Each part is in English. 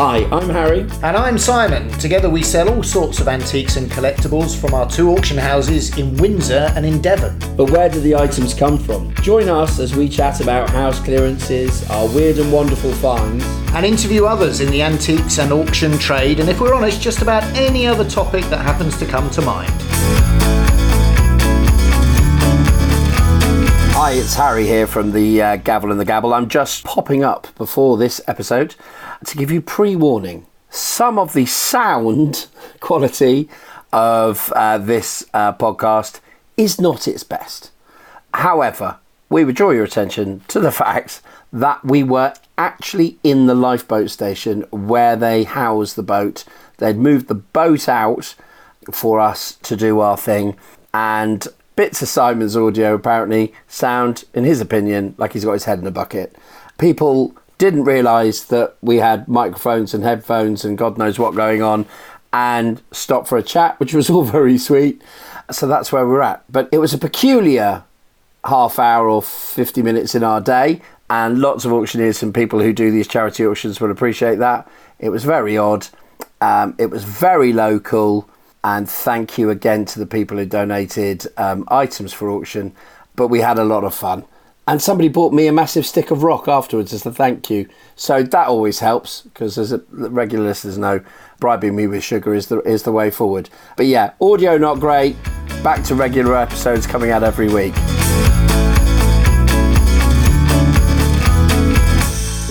Hi, I'm Harry. And I'm Simon. Together we sell all sorts of antiques and collectibles from our two auction houses in Windsor and in Devon. But where do the items come from? Join us as we chat about house clearances, our weird and wonderful finds, and interview others in the antiques and auction trade, and if we're honest, just about any other topic that happens to come to mind. Hi, it's Harry here from the uh, Gavel and the Gabble. I'm just popping up before this episode to give you pre warning. Some of the sound quality of uh, this uh, podcast is not its best. However, we would draw your attention to the fact that we were actually in the lifeboat station where they house the boat. They'd moved the boat out for us to do our thing, and bits of Simon's audio apparently sound, in his opinion, like he's got his head in a bucket. People didn't realise that we had microphones and headphones and God knows what going on and stopped for a chat, which was all very sweet. So that's where we're at. But it was a peculiar half hour or 50 minutes in our day, and lots of auctioneers and people who do these charity auctions will appreciate that. It was very odd. Um, it was very local and thank you again to the people who donated um, items for auction. But we had a lot of fun. And somebody bought me a massive stick of rock afterwards as a thank you. So that always helps because, as a, regular listeners know, bribing me with sugar is the, is the way forward. But yeah, audio not great. Back to regular episodes coming out every week.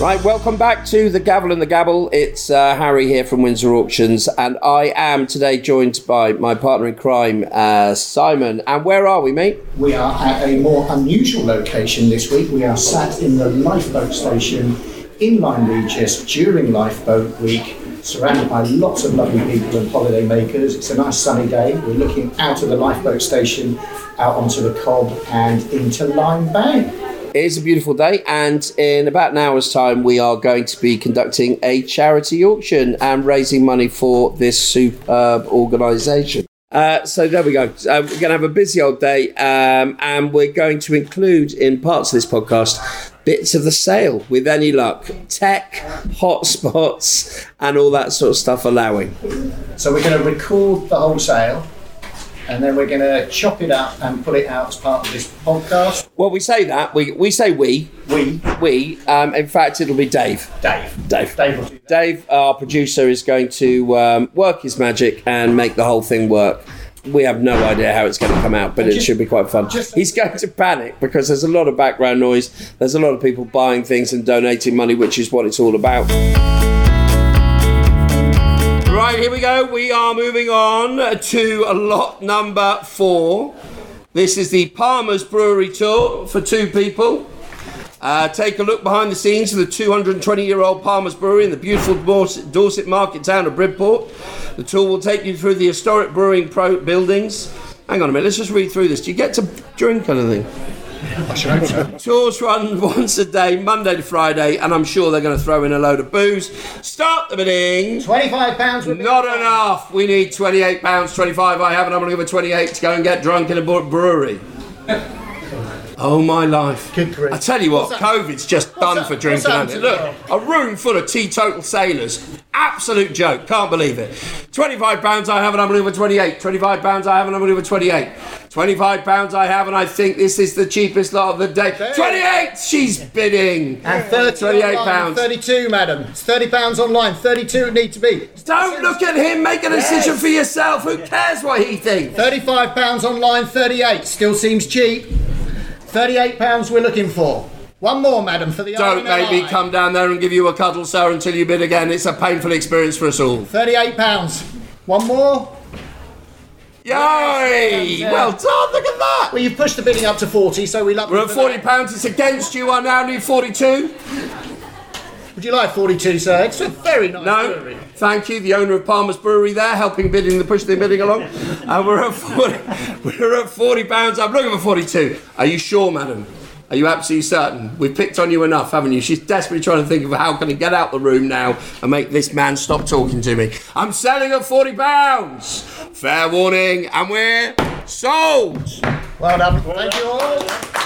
Right, welcome back to the Gavel and the Gabble. It's uh, Harry here from Windsor Auctions, and I am today joined by my partner in crime, uh, Simon. And where are we, mate? We are at a more unusual location this week. We are sat in the lifeboat station in Lyme Regis during Lifeboat Week, surrounded by lots of lovely people and holiday makers. It's a nice sunny day. We're looking out of the lifeboat station out onto the Cobb and into Lyme Bay. It is a beautiful day, and in about an hour's time, we are going to be conducting a charity auction and raising money for this superb organisation. Uh, so there we go. Uh, we're going to have a busy old day, um, and we're going to include in parts of this podcast bits of the sale with any luck, tech, hotspots, and all that sort of stuff allowing. So we're going to record the whole sale and then we're going to chop it up and put it out as part of this podcast. Well, we say that we we say we we we. Um, in fact, it'll be Dave. Dave. Dave. Dave. Dave, our producer, is going to um, work his magic and make the whole thing work. We have no idea how it's going to come out, but just, it should be quite fun. He's going to panic because there's a lot of background noise. There's a lot of people buying things and donating money, which is what it's all about. Right, here we go. We are moving on to lot number four. This is the Palmer's Brewery Tour for two people. Uh, take a look behind the scenes of the 220 year old Palmer's Brewery in the beautiful Dorset market town of Bridport. The tour will take you through the historic brewing pro- buildings. Hang on a minute, let's just read through this. Do you get to drink anything? Tours run once a day, Monday to Friday, and I'm sure they're going to throw in a load of booze. Start the bidding. Twenty-five pounds. Not enough. We need twenty-eight pounds. Twenty-five. I haven't. I'm going to give her twenty-eight to go and get drunk in a brewery. Oh my life! I tell you what, COVID's just what's done that, for drinking. Look, a room full of teetotal sailors. Absolute joke. Can't believe it. Twenty-five pounds I have, and I'm going to twenty-eight. Twenty-five pounds I have, and I'm going to twenty-eight. Twenty-five pounds I have, and I think this is the cheapest lot of the day. Twenty-eight. She's bidding. And thirty. Twenty-eight pounds. Thirty-two, madam. It's thirty pounds online. Thirty-two it need to be. Don't look at him. Make a decision yes. for yourself. Who cares what he thinks? Thirty-five pounds online. Thirty-eight. Still seems cheap. £38 we're looking for. One more, madam, for the Don't make me come down there and give you a cuddle, sir, until you bid again. It's a painful experience for us all. £38. One more. Yay! Well done, look at that! Well, you've pushed the bidding up to 40, so we love We're at £40, pounds. it's against you. I now need 42 Would you like 42, sir? It's a very nice No, brewery. thank you. The owner of Palmer's Brewery there, helping bidding the push the bidding along. And uh, we're at 40, we're at 40 pounds. I'm looking for 42. Are you sure, madam? Are you absolutely certain? We've picked on you enough, haven't you? She's desperately trying to think of how can I get out the room now and make this man stop talking to me. I'm selling at forty pounds. Fair warning, and we're sold. Well done. Thank you all.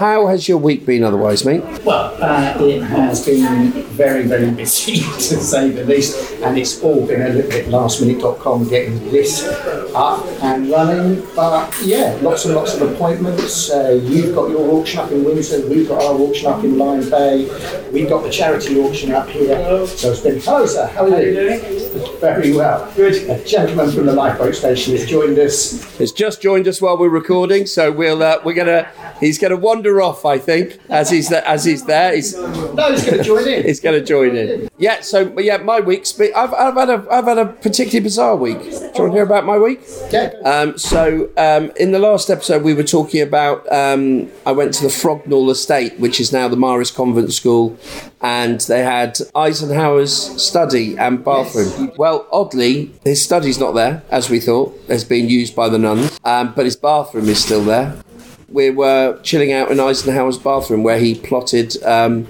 How has your week been otherwise, mate? Well, uh, it has been very, very busy to say the least, and it's all been a little bit lastminute.com getting this up and running. But yeah, lots and lots of appointments. Uh, you've got your auction up in Windsor, we've got our auction up in Lyme Bay, we've got the charity auction up here. So it's been, hello sir, how are you? Very well. Good. A gentleman from the lifeboat station has joined us. Has just joined us while we're recording, so we'll uh, we're gonna he's gonna wander off, I think, as he's th- as he's there. He's No, he's going to join in. he's gonna join in. Yeah. So yeah, my week's been, I've I've had a I've had a particularly bizarre week. Do you want to hear about my week? Yeah. Um, so um, in the last episode, we were talking about um, I went to the Frognall Estate, which is now the Maris Convent School, and they had Eisenhower's study and bathroom. Well, oddly, his study's not there, as we thought. It's been used by the nuns, um, but his bathroom is still there. We were chilling out in Eisenhower's bathroom, where he plotted um,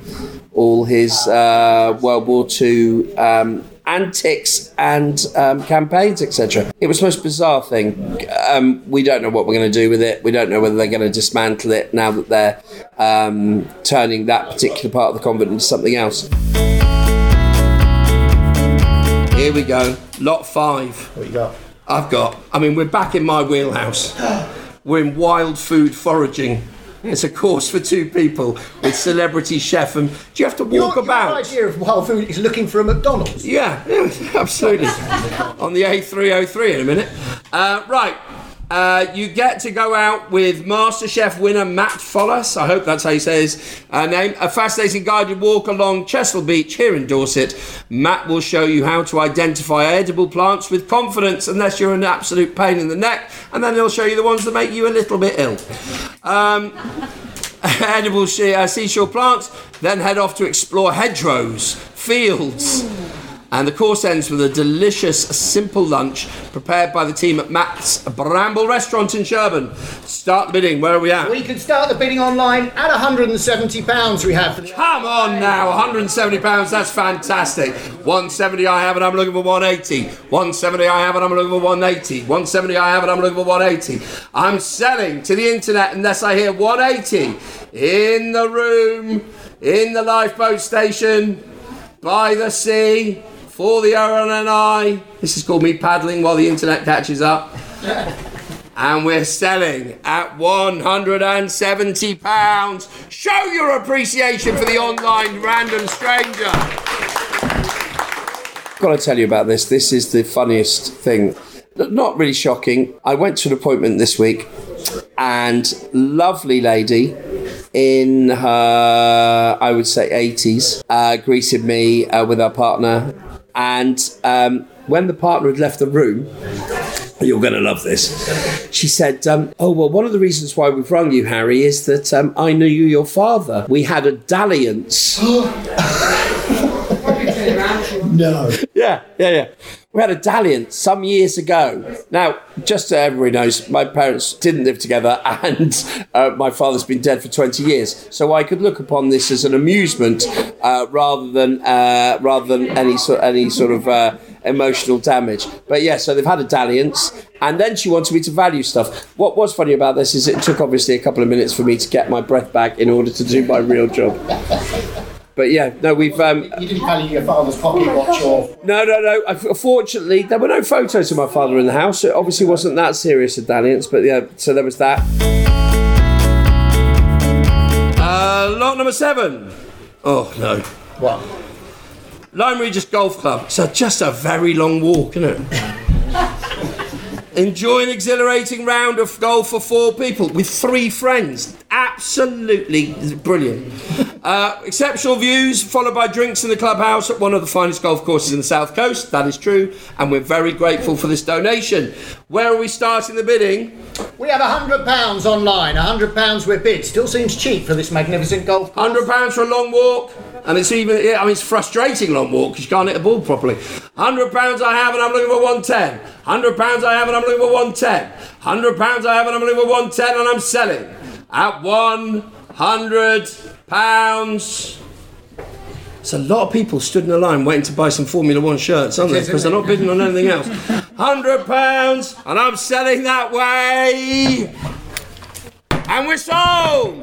all his uh, World War II um, antics and um, campaigns, etc. It was the most bizarre thing. Um, we don't know what we're going to do with it. We don't know whether they're going to dismantle it now that they're um, turning that particular part of the convent into something else. Here we go, lot five. What you got? I've got. I mean, we're back in my wheelhouse. We're in wild food foraging. It's a course for two people with celebrity chef. And do you have to walk your, about? Your idea of wild food is looking for a McDonald's. Yeah, yeah, absolutely. On the A303 in a minute. Uh, right. Uh, you get to go out with MasterChef winner Matt Follas. I hope that's how he says uh, name. A fascinating guided walk along Chesil Beach here in Dorset. Matt will show you how to identify edible plants with confidence, unless you're an absolute pain in the neck, and then he'll show you the ones that make you a little bit ill. Um, edible she- uh, seashore plants, then head off to explore hedgerows, fields. And the course ends with a delicious, simple lunch prepared by the team at Matt's Bramble Restaurant in Sherborne. Start the bidding. Where are we at? We can start the bidding online at £170 we have for the Come on now, 170 pounds. That's fantastic. 170 I have, and I'm looking for 180. 170 I have, and I'm looking for 180. 170 I have, and I'm looking for 180. I'm selling to the internet unless I hear 180 in the room, in the lifeboat station, by the sea, for the RNLI. This is called me paddling while the internet catches up. And we're selling at £170. Show your appreciation for the online random stranger. Got to tell you about this. This is the funniest thing. Not really shocking. I went to an appointment this week, and lovely lady in her, I would say, 80s, uh, greeted me uh, with her partner. And um, when the partner had left the room, you're going to love this. She said, um, Oh, well, one of the reasons why we've rung you, Harry, is that um, I knew you, your father. We had a dalliance. No. Yeah, yeah, yeah. We had a dalliance some years ago. Now, just so everybody knows, my parents didn't live together, and uh, my father's been dead for twenty years. So I could look upon this as an amusement uh, rather than uh, rather than any sort any sort of uh, emotional damage. But yeah, so they've had a dalliance, and then she wanted me to value stuff. What was funny about this is it took obviously a couple of minutes for me to get my breath back in order to do my real job. But yeah, no, we've um, You didn't value your father's pocket watch or. no, no, no. Fortunately, there were no photos of my father in the house. It obviously wasn't that serious a dalliance, but yeah, so there was that. Uh, lot number seven. Oh no, What? Lyme Regis Golf Club. So just a very long walk, isn't it? Enjoy an exhilarating round of golf for four people with three friends. Absolutely brilliant. Uh, exceptional views, followed by drinks in the clubhouse at one of the finest golf courses in the south coast. That is true, and we're very grateful for this donation. Where are we starting the bidding? We have £100 online, £100 we're bid. Still seems cheap for this magnificent golf. course. Hundred pounds for a long walk, and it's even. yeah, I mean, it's frustrating long walk because you can't hit the ball properly. Hundred pounds I have, and I'm looking for one ten. Hundred pounds I have, and I'm looking for one ten. Hundred pounds I have, and I'm looking for one ten, and I'm selling at one hundred pounds. It's a lot of people stood in a line waiting to buy some Formula One shirts, aren't they? Because they're not bidding on anything else. Hundred pounds, and I'm selling that way. And we're sold.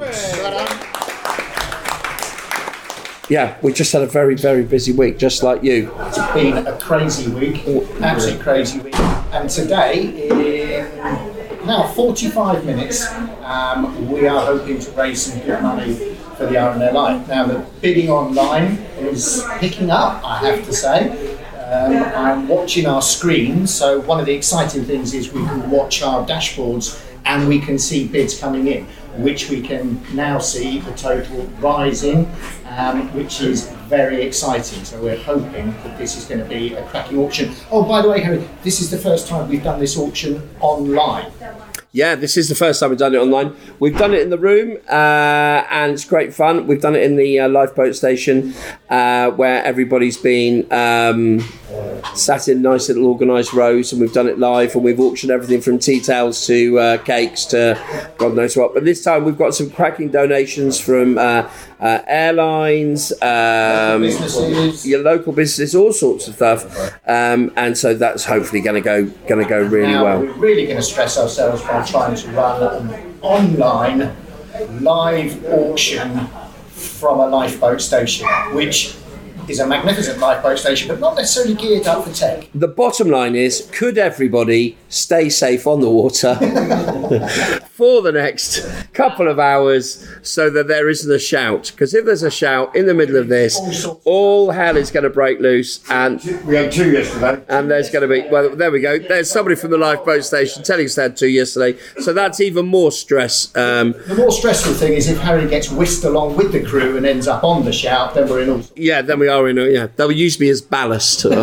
Yeah, we just had a very, very busy week, just like you. It's been a crazy week, absolutely crazy week. And today, in now 45 minutes, um, we are hoping to raise some good money for the RNLI. Now, the bidding online is picking up, I have to say. Um, I'm watching our screen, so one of the exciting things is we can watch our dashboards and we can see bids coming in, which we can now see the total rising, um, which is very exciting. So we're hoping that this is going to be a cracking auction. Oh, by the way, Harry, this is the first time we've done this auction online. Yeah, this is the first time we've done it online. We've done it in the room, uh, and it's great fun. We've done it in the uh, lifeboat station, uh, where everybody's been um, sat in nice little organised rows, and we've done it live, and we've auctioned everything from tea towels to uh, cakes to God knows what. But this time we've got some cracking donations from uh, uh, airlines, um, Businesses. your local businesses, all sorts of stuff, um, and so that's hopefully going to go going to go really now, well. we're really going to stress ourselves trying to run an online live auction from a lifeboat station, which is a magnificent lifeboat station, but not necessarily geared up for tech. The bottom line is could everybody stay safe on the water for the next couple of hours so that there isn't a shout? Because if there's a shout in the middle of this, all hell is going to break loose and We had two yesterday. and there's going to be well there we go there's somebody from the lifeboat station telling us they had two yesterday so that's even more stress um, The more stressful thing is if Harry gets whisked along with the crew and ends up on the shout, then we're in all. yeah then we are in a, uh, yeah they'll use me as ballast I'm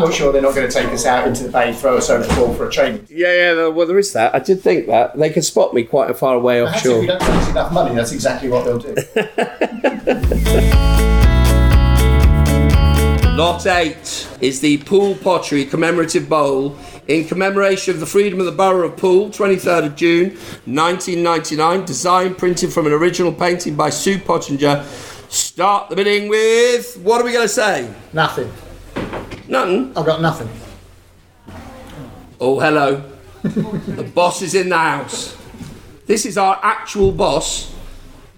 not sure they're not going to take us out into the bay, throw us overboard for a training. yeah yeah well there is that I did think that they could spot me quite a far away Perhaps if we don't raise enough money, that's exactly what they'll do. Lot 8 is the Poole Pottery Commemorative Bowl in commemoration of the freedom of the Borough of Poole, 23rd of June 1999. Design printed from an original painting by Sue Pottinger. Start the bidding with. What are we going to say? nothing. Nothing. I've got nothing. Oh, hello. the boss is in the house. This is our actual boss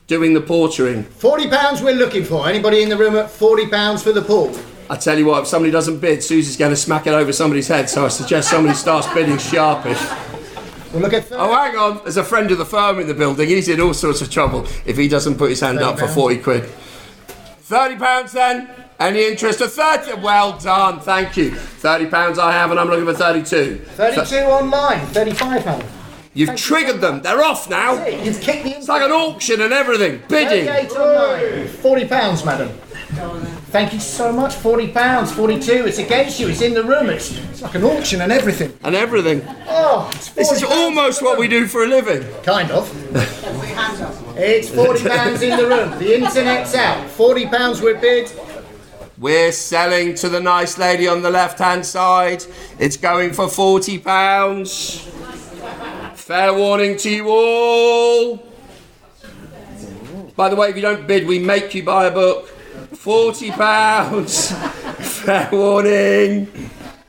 doing the portering. Forty pounds we're looking for. Anybody in the room at forty pounds for the Poole? I tell you what, if somebody doesn't bid, Susie's going to smack it over somebody's head. So I suggest somebody starts bidding sharpish. We'll look at. Oh, hang on. There's a friend of the firm in the building. He's in all sorts of trouble if he doesn't put his hand up for 40 quid. 30 pounds then? Any interest of 30? Well done, thank you. 30 pounds I have, and I'm looking for 32. Thirty-two online. Thirty-five pounds. You've triggered them. They're off now. You've kicked the. It's like an auction and everything. Bidding. Thirty-eight online. Forty pounds, madam. Thank you so much. Forty pounds. Forty-two. It's against you. It's in the room. It's, it's like an auction and everything. And everything. Oh, This is almost what we do for a living. Kind of. It's forty pounds in the room. The internet's out. Forty pounds we're bid. We're selling to the nice lady on the left hand side. It's going for £40. Fair warning to you all. By the way, if you don't bid, we make you buy a book. £40. Fair warning.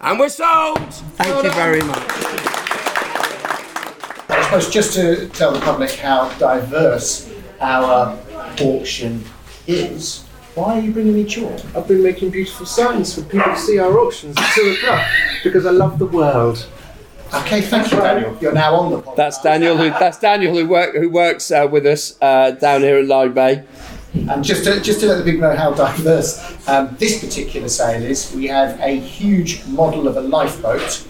And we're sold. Thank you very much. I suppose just to tell the public how diverse our auction is. Why are you bringing me chalk? I've been making beautiful signs for people to see our auctions at two o'clock because I love the world. Okay, thank you, Daniel. You're now on the podcast. That's Daniel. Who that's Daniel who work who works uh, with us uh, down here at Lyme Bay. And just to, just to let the people know how diverse um, this particular sale is, we have a huge model of a lifeboat.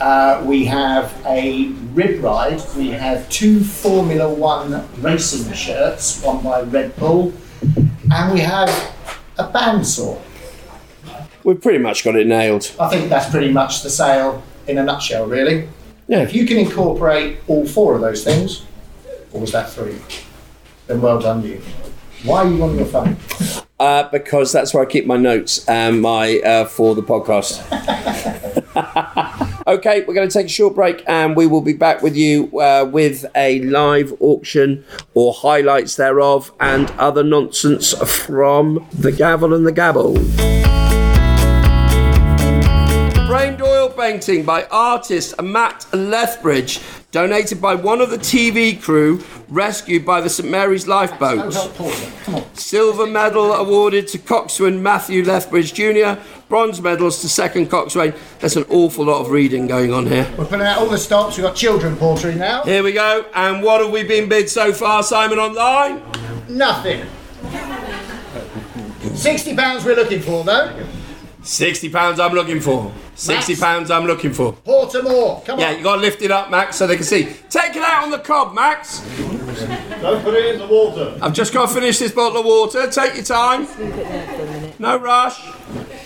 Uh, we have a rib ride. We have two Formula One racing shirts, one by Red Bull, and we have a bandsaw. We've pretty much got it nailed. I think that's pretty much the sale in a nutshell, really. Yeah. If you can incorporate all four of those things, or was that three? Then well done you. Why are you on your phone? Uh, because that's where I keep my notes and my uh, for the podcast. okay, we're going to take a short break and we will be back with you uh, with a live auction or highlights thereof and other nonsense from the gavel and the gabble. Painting by artist Matt Lethbridge, donated by one of the TV crew rescued by the St Mary's lifeboat. Help Porter. Come on. Silver medal awarded to coxswain Matthew Lethbridge Jr. Bronze medals to second coxswain. There's an awful lot of reading going on here. We're putting out all the stops. We've got children portering now. Here we go. And what have we been bid so far, Simon, online? Nothing. Sixty pounds we're looking for though. Sixty pounds. I'm looking for. Sixty pounds. I'm looking for. Porter more. Come on. Yeah, on. you got to lift it up, Max, so they can see. Take it out on the Cobb, Max. Don't put it in the water. I've just got to finish this bottle of water. Take your time. No rush.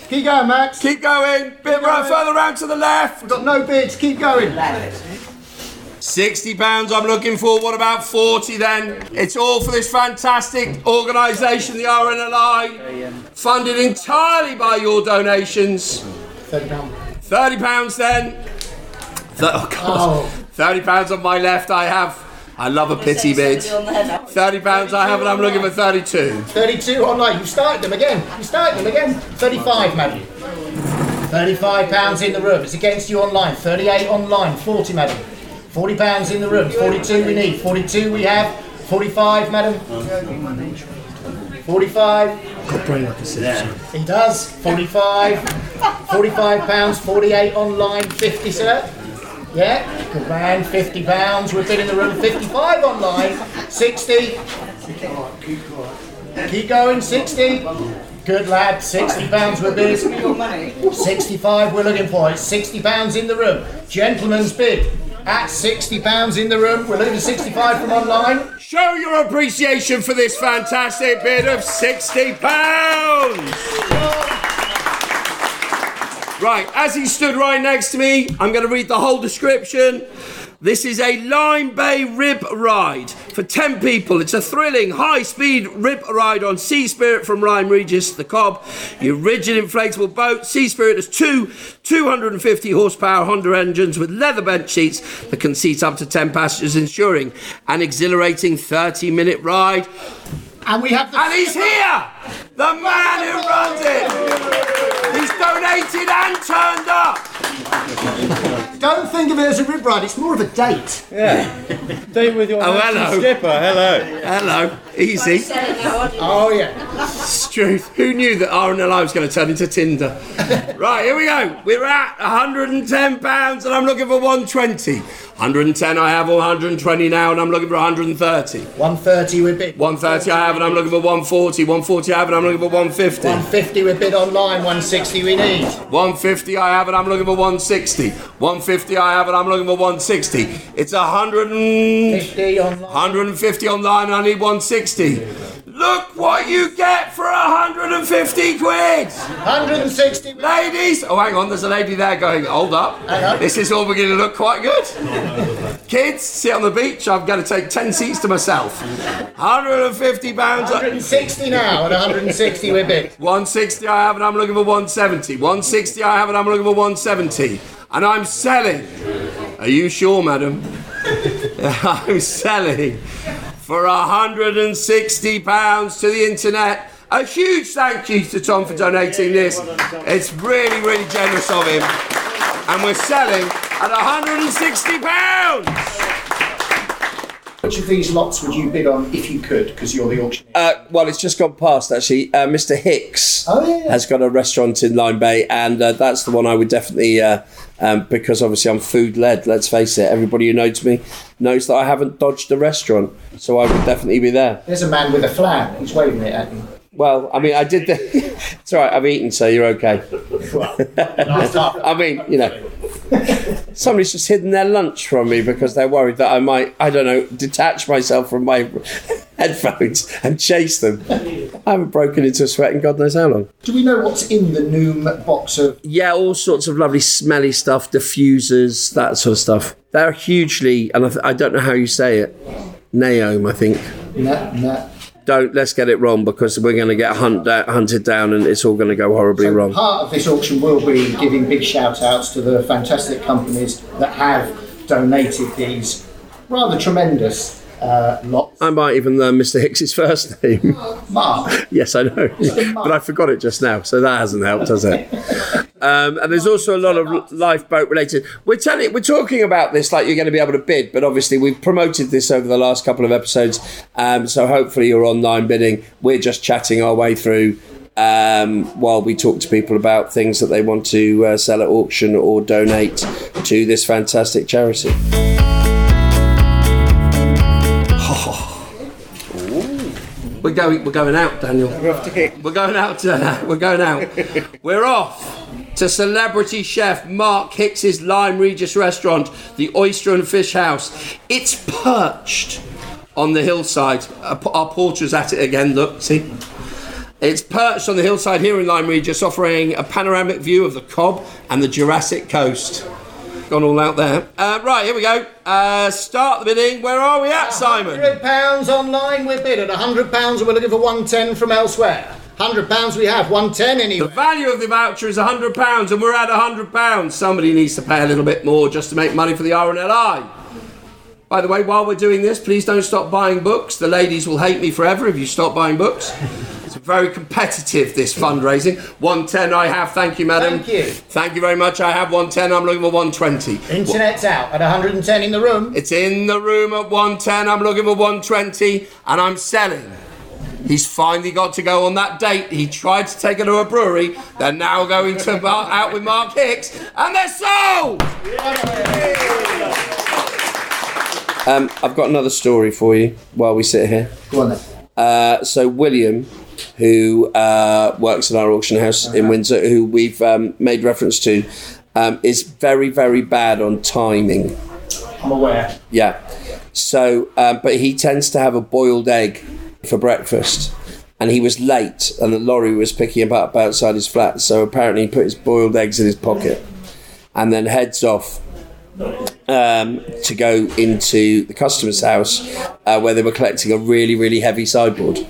Keep going, Max. Keep going. Bit right further round to the left. We've got no bids. Keep going. Sixty pounds. I'm looking for. What about forty then? It's all for this fantastic organisation, the RNLI, funded entirely by your donations. Thirty pound. Thirty pounds then. Th- oh God. Oh. Thirty pounds on my left. I have. I love a pity bid. Thirty pounds I have, and I'm looking for thirty-two. 32 online. You started them again. You started them again. 35, madam. 35 pounds in the room. It's against you online. 38 online. 40, madam. 40 pounds in the room. 42 we need. 42 we have. 45, madam. 45. He does. 45. 45 pounds. 48 online. 50, sir. Yeah, good man. 50 pounds. We're bidding the room. 55 online. 60. Keep going, 60. Good lad, 60 pounds we're bid. 65 we're looking for. It's 60 pounds in the room. Gentleman's bid at 60 pounds in the room. We're looking 65 from online. Show your appreciation for this fantastic bid of sixty pounds. Right, as he stood right next to me, I'm going to read the whole description. This is a Lyme Bay rib ride for 10 people. It's a thrilling, high speed rib ride on Sea Spirit from Lyme Regis the Cobb. Your rigid inflatable boat. Sea Spirit has two 250 horsepower Honda engines with leather bench seats that can seat up to 10 passengers, ensuring an exhilarating 30 minute ride. And we have the. And he's here! The man who runs it! He's donated and turned think of it as a rib ride, it's more of a date. Yeah. date with your Oh, hello. skipper. Hello. Hello, easy. Oh, yeah. It's truth. Who knew that RNLI was going to turn into Tinder? right, here we go. We're at 110 pounds, and I'm looking for 120. 110 I have, or 120 now, and I'm looking for 130. 130 we bid. 130 I have, and I'm looking for 140. 140 I have, and I'm looking for 150. 150 we bid online. 160 we need. 150 I have, and I'm looking for 160. 150 I have, and I'm looking for 160. It's 100 and... 50 online. 150 online and I need 160. Look what you get for 150 quid! 160 Ladies! Oh, hang on, there's a lady there going, hold up. This is all beginning to look quite good. Kids, sit on the beach. I'm going to take 10 seats to myself. 150 pounds. 160 now, and 160 we bid. 160 I have and I'm looking for 170. 160 I have and I'm looking for 170. And I'm selling. Are you sure, madam? I'm selling for 160 pounds to the internet. A huge thank you to Tom for donating this. It's really, really generous of him. And we're selling at 160 pounds. Which of these lots would you bid on if you could, because you're the auctioneer? Uh, well, it's just gone past actually. Uh, Mr. Hicks Oh, yeah, yeah. has got a restaurant in Lyme Bay, and uh, that's the one I would definitely, uh, um, because obviously I'm food led. Let's face it. Everybody who knows me knows that I haven't dodged a restaurant, so I would definitely be there. There's a man with a flag. He's waving it at you. Well, I mean, I did. The, it's all right. I've eaten, so you're okay. Nice. I mean, you know, somebody's just hidden their lunch from me because they're worried that I might, I don't know, detach myself from my headphones and chase them. I haven't broken into a sweat in God knows how long. Do we know what's in the Noom box of Yeah, all sorts of lovely smelly stuff, diffusers, that sort of stuff. They're hugely, and I, th- I don't know how you say it, Naome, I think. no, no. Don't let's get it wrong because we're going to get hunt hunted down and it's all going to go horribly wrong. Part of this auction will be giving big shout outs to the fantastic companies that have donated these rather tremendous uh, lots. I might even learn Mr. Hicks's first name. Mark, yes, I know, but I forgot it just now, so that hasn't helped, has it? Um, and there's also a lot of lifeboat related. We're telling, we're talking about this like you're going to be able to bid, but obviously we've promoted this over the last couple of episodes, um, so hopefully you're online bidding. We're just chatting our way through um, while we talk to people about things that they want to uh, sell at auction or donate to this fantastic charity. We're going. We're going out, Daniel. We're going out. Uh, we're going out. We're off to celebrity chef Mark Hicks's Lyme Regis restaurant, the Oyster and Fish House. It's perched on the hillside. Our porter's at it again. Look, see. It's perched on the hillside here in Lyme Regis, offering a panoramic view of the Cobb and the Jurassic coast. Gone all out there. Uh, right, here we go. Uh, start the bidding. Where are we at, Simon? £100 online, we're bid at £100 and we're looking for 110 from elsewhere. £100 we have, 110 The value of the voucher is £100 and we're at £100. Somebody needs to pay a little bit more just to make money for the RNLI. By the way, while we're doing this, please don't stop buying books. The ladies will hate me forever if you stop buying books. It's very competitive, this fundraising. 110 I have, thank you, madam. Thank you. Thank you very much. I have 110, I'm looking for 120. Internet's out at 110 in the room. It's in the room at 110, I'm looking for 120, and I'm selling. He's finally got to go on that date. He tried to take her to a brewery. They're now going to Mar- out with Mark Hicks, and they're sold. Um, I've got another story for you while we sit here. Go on then. Uh, so William, who uh, works at our auction house in Windsor, who we've um, made reference to, um, is very, very bad on timing. I'm aware. Yeah. So, um, but he tends to have a boiled egg for breakfast. And he was late, and the lorry was picking him up outside his flat. So apparently, he put his boiled eggs in his pocket, and then heads off um, to go into the customer's house uh, where they were collecting a really, really heavy sideboard.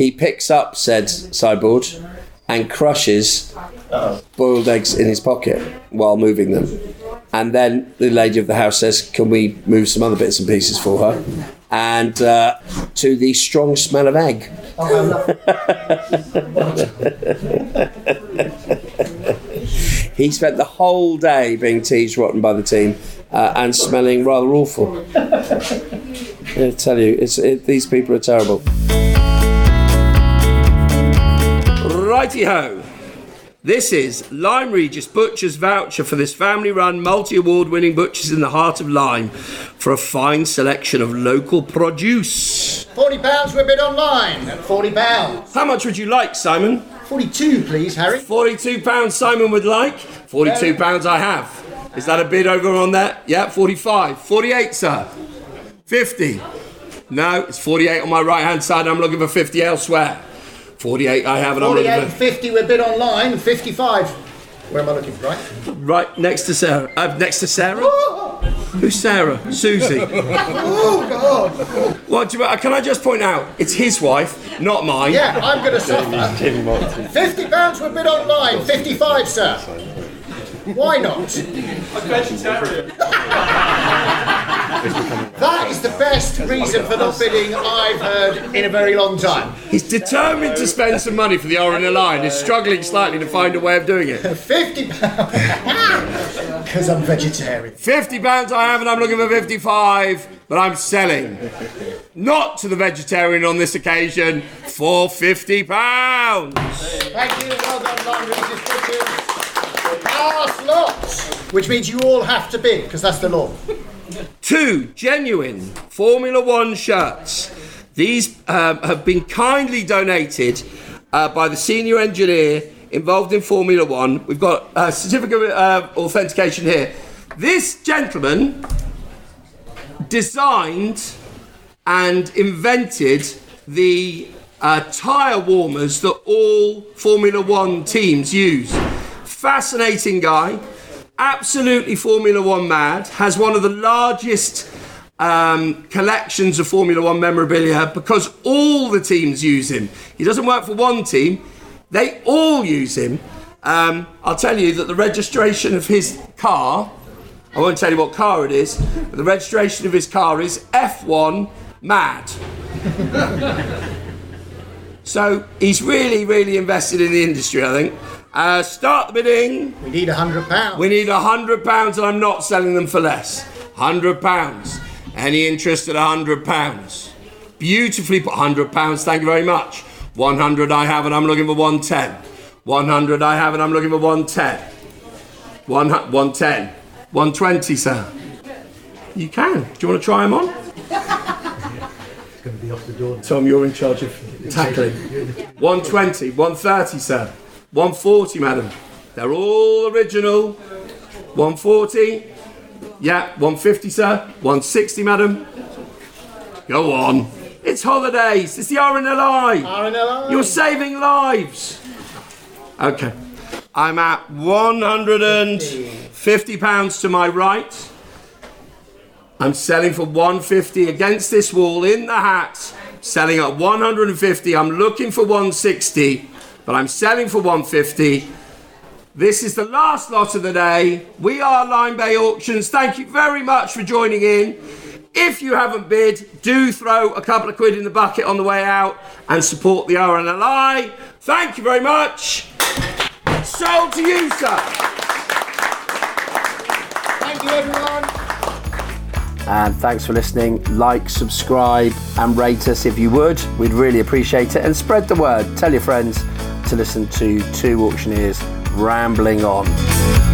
He picks up said sideboard and crushes boiled eggs in his pocket while moving them. And then the lady of the house says, Can we move some other bits and pieces for her? And uh, to the strong smell of egg. He spent the whole day being teased rotten by the team uh, and smelling rather awful. I tell you, it, these people are terrible. Righty ho. This is Lyme Regis Butcher's voucher for this family run, multi award winning butchers in the heart of Lyme for a fine selection of local produce. £40 we're bid online at £40. How much would you like, Simon? 42 please, Harry. £42 Simon would like. £42 I have. Is that a bid over on that? Yeah, 45. 48, sir. 50. No, it's 48 on my right hand side. I'm looking for 50 elsewhere. 48 I have, and I'm 48 50 we're bid online, 55. Where am I looking? Right? Right next to Sarah. Uh, next to Sarah? Who's Sarah? Susie. Oh, God. What do you, uh, can I just point out? It's his wife, not mine. Yeah, I'm going to suffer. £50 we're bid online, 55, sir. Why not? That is the best reason for not bidding I've heard in a very long time. He's determined to spend some money for the RNLI and is struggling slightly to find a way of doing it. Fifty pounds. Because I'm vegetarian. 50 pounds I have and I'm looking for 55, but I'm selling. Not to the vegetarian on this occasion for 50 pounds. Thank you. Well done, Long Last lot. Which means you all have to bid, because that's the law. Two genuine Formula One shirts. These um, have been kindly donated uh, by the senior engineer involved in Formula One. We've got a certificate of uh, authentication here. This gentleman designed and invented the uh, tyre warmers that all Formula One teams use. Fascinating guy, absolutely Formula One mad, has one of the largest um, collections of Formula One memorabilia because all the teams use him. He doesn't work for one team, they all use him. Um, I'll tell you that the registration of his car I won't tell you what car it is, but the registration of his car is F1 Mad. so he's really, really invested in the industry, I think. Uh, start the bidding. We need a hundred pounds. We need a hundred pounds, and I'm not selling them for less. Hundred pounds. Any interest at a hundred pounds? Beautifully put. Hundred pounds. Thank you very much. One hundred I have, and I'm looking for one ten. One hundred I have, and I'm looking for one ten. One one ten. One twenty, sir. You can. Do you want to try them on? It's going to be off the door. Now. Tom, you're in charge of tackling. 120, 130, sir. 140, madam. They're all original. 140. Yeah, 150, sir. 160, madam. Go on. It's holidays. It's the RNLI. RNLI. You're saving lives. Okay. I'm at 150 pounds to my right. I'm selling for 150 against this wall in the hat. Selling at 150. I'm looking for 160, but I'm selling for 150. This is the last lot of the day. We are Lyme Bay Auctions. Thank you very much for joining in. If you haven't bid, do throw a couple of quid in the bucket on the way out and support the RNLI. Thank you very much. Sold to you, sir. Thank you, everyone. And thanks for listening. Like, subscribe, and rate us if you would. We'd really appreciate it. And spread the word. Tell your friends to listen to two auctioneers rambling on.